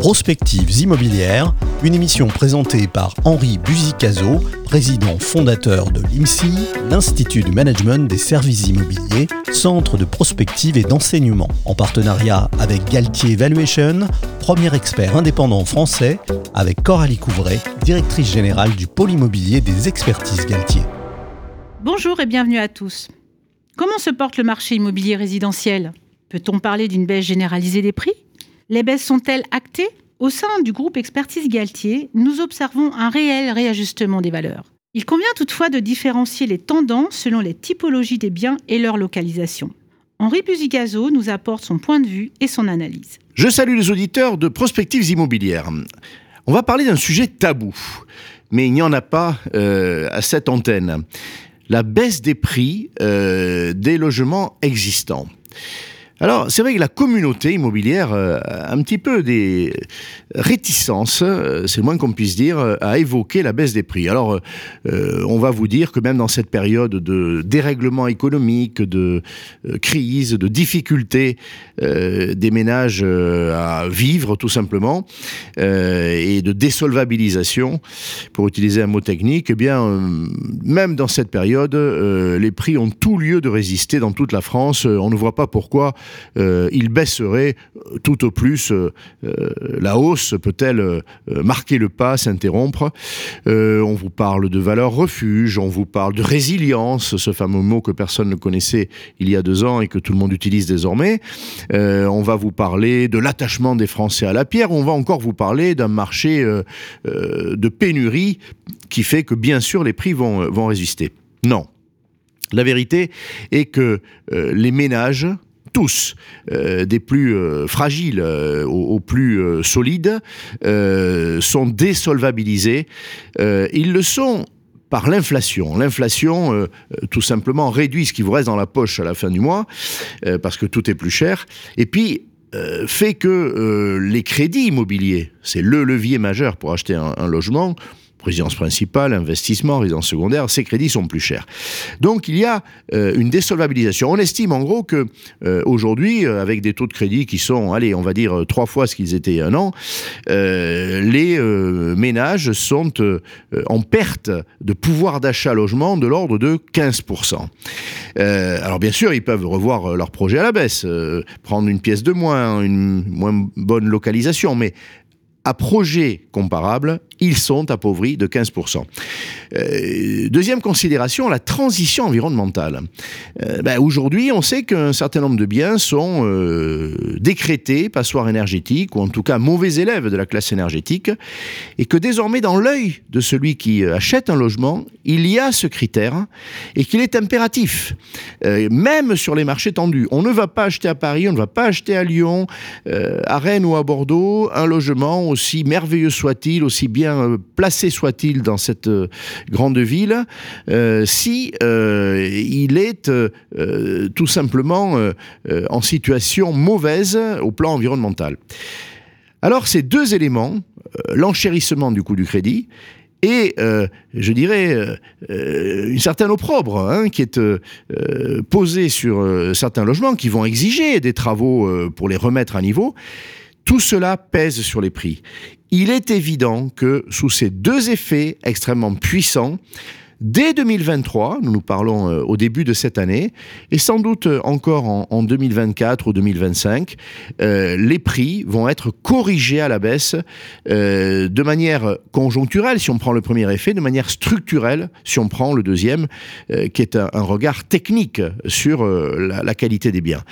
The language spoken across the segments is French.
Prospectives immobilières, une émission présentée par Henri Buzicazo, président fondateur de l'IMSI, l'Institut du Management des Services Immobiliers, centre de prospective et d'enseignement, en partenariat avec Galtier Valuation, premier expert indépendant français, avec Coralie Couvray, directrice générale du pôle immobilier des expertises Galtier. Bonjour et bienvenue à tous. Comment se porte le marché immobilier résidentiel? Peut-on parler d'une baisse généralisée des prix? Les baisses sont-elles actées Au sein du groupe Expertise Galtier, nous observons un réel réajustement des valeurs. Il convient toutefois de différencier les tendances selon les typologies des biens et leur localisation. Henri Buzigazo nous apporte son point de vue et son analyse. Je salue les auditeurs de Prospectives Immobilières. On va parler d'un sujet tabou, mais il n'y en a pas euh, à cette antenne la baisse des prix euh, des logements existants. Alors, c'est vrai que la communauté immobilière euh, a un petit peu des réticences, euh, c'est le moins qu'on puisse dire, à évoquer la baisse des prix. Alors, on va vous dire que même dans cette période de dérèglement économique, de crise, de difficultés des ménages à vivre tout simplement, et de désolvabilisation, pour utiliser un mot technique, eh bien, même dans cette période, les prix ont tout lieu de résister dans toute la France. on ne voit pas pourquoi euh, il baisserait tout au plus. Euh, euh, la hausse peut-elle marquer le pas, s'interrompre On vous parle de valeur refuge, on vous parle de résilience, ce fameux mot que personne ne connaissait il y a deux ans et que tout le monde utilise désormais. on va vous parler de l'attachement des Français à la pierre. On va encore vous parler d'un marché de pénurie qui fait que bien sûr les prix vont résister. Non. La vérité est que les ménages tous, euh, des plus euh, fragiles euh, aux, plus solides, sont désolvabilisés. ils le sont par l'inflation. L'inflation, tout simplement, réduit ce qui vous reste dans la poche à la fin du mois, parce que tout est plus cher. Et puis, fait que les crédits immobiliers, c'est le levier majeur pour acheter un logement, résidence principale, investissement, résidence secondaire, ces crédits sont plus chers. Donc il y a euh, une désolvabilisation. On estime en gros que euh, aujourd'hui, euh, avec des taux de crédit qui sont, allez, on va dire trois fois ce qu'ils étaient il y a un an, les ménages sont en perte de pouvoir d'achat logement de l'ordre de 15%. alors bien sûr, ils peuvent revoir leur projet à la baisse, prendre une pièce de moins, une moins bonne localisation, mais à projet comparable, ils sont appauvris de 15%. Euh, deuxième considération, la transition environnementale. Euh, ben, aujourd'hui, on sait qu'un certain nombre de biens sont euh, décrétés passoires énergétiques, ou en tout cas mauvais élèves de la classe énergétique, et que désormais, dans l'œil de celui qui achète un logement, il y a ce critère, et qu'il est impératif, même sur les marchés tendus. On ne va pas acheter à Paris, on ne va pas acheter à Lyon, à Rennes ou à Bordeaux, un logement aussi merveilleux soit-il, aussi bien euh, placé soit-il dans cette euh, grande ville, euh, si il est tout simplement en situation mauvaise au plan environnemental. Alors ces deux éléments, l'enchérissement du coût du crédit et, je dirais, une certaine opprobre hein, qui est posée sur certains logements qui vont exiger des travaux pour les remettre à niveau, tout cela pèse sur les prix. Il est évident que sous ces deux effets extrêmement puissants, Dès 2023, nous nous parlons euh, au début de cette année, et sans doute euh, encore en, 2024 ou 2025, euh, les prix vont être corrigés à la baisse de manière conjoncturelle, si on prend le premier effet, de manière structurelle, si on prend le deuxième, qui est un, regard technique sur la, qualité des biens.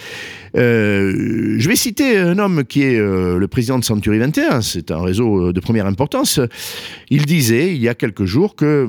je vais citer un homme qui est le président de Century 21, c'est un réseau de première importance. Il disait, il y a quelques jours, que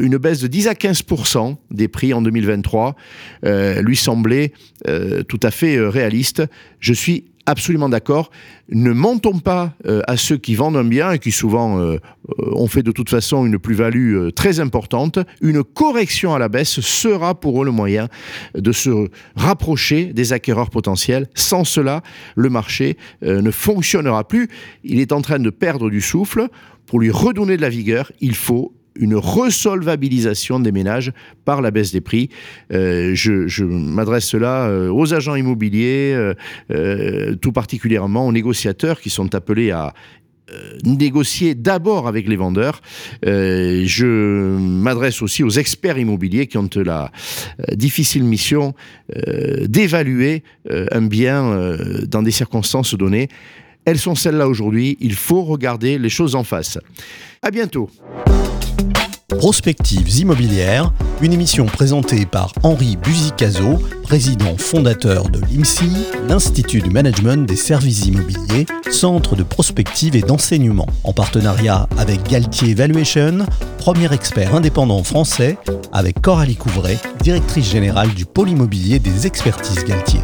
une baisse de 10 à 15% des prix en 2023 euh, lui semblait euh, tout à fait euh, réaliste. Je suis absolument d'accord. Ne montons pas à ceux qui vendent un bien et qui souvent ont fait de toute façon une plus-value très importante. Une correction à la baisse sera pour eux le moyen de se rapprocher des acquéreurs potentiels. Sans cela, le marché ne fonctionnera plus. Il est en train de perdre du souffle. Pour lui redonner de la vigueur, il faut une resolvabilisation des ménages par la baisse des prix. Euh, je, m'adresse là euh, aux agents immobiliers, tout particulièrement aux négociateurs qui sont appelés à négocier d'abord avec les vendeurs. je m'adresse aussi aux experts immobiliers qui ont la difficile mission d'évaluer un bien dans des circonstances données. Elles sont celles-là aujourd'hui. Il faut regarder les choses en face. À bientôt. Prospectives immobilières, une émission présentée par Henri Buzicazo, président fondateur de l'IMSI, l'Institut du Management des Services Immobiliers, centre de prospective et d'enseignement, en partenariat avec Galtier Valuation, premier expert indépendant français, avec Coralie Couvray, directrice générale du pôle immobilier des expertises Galtier.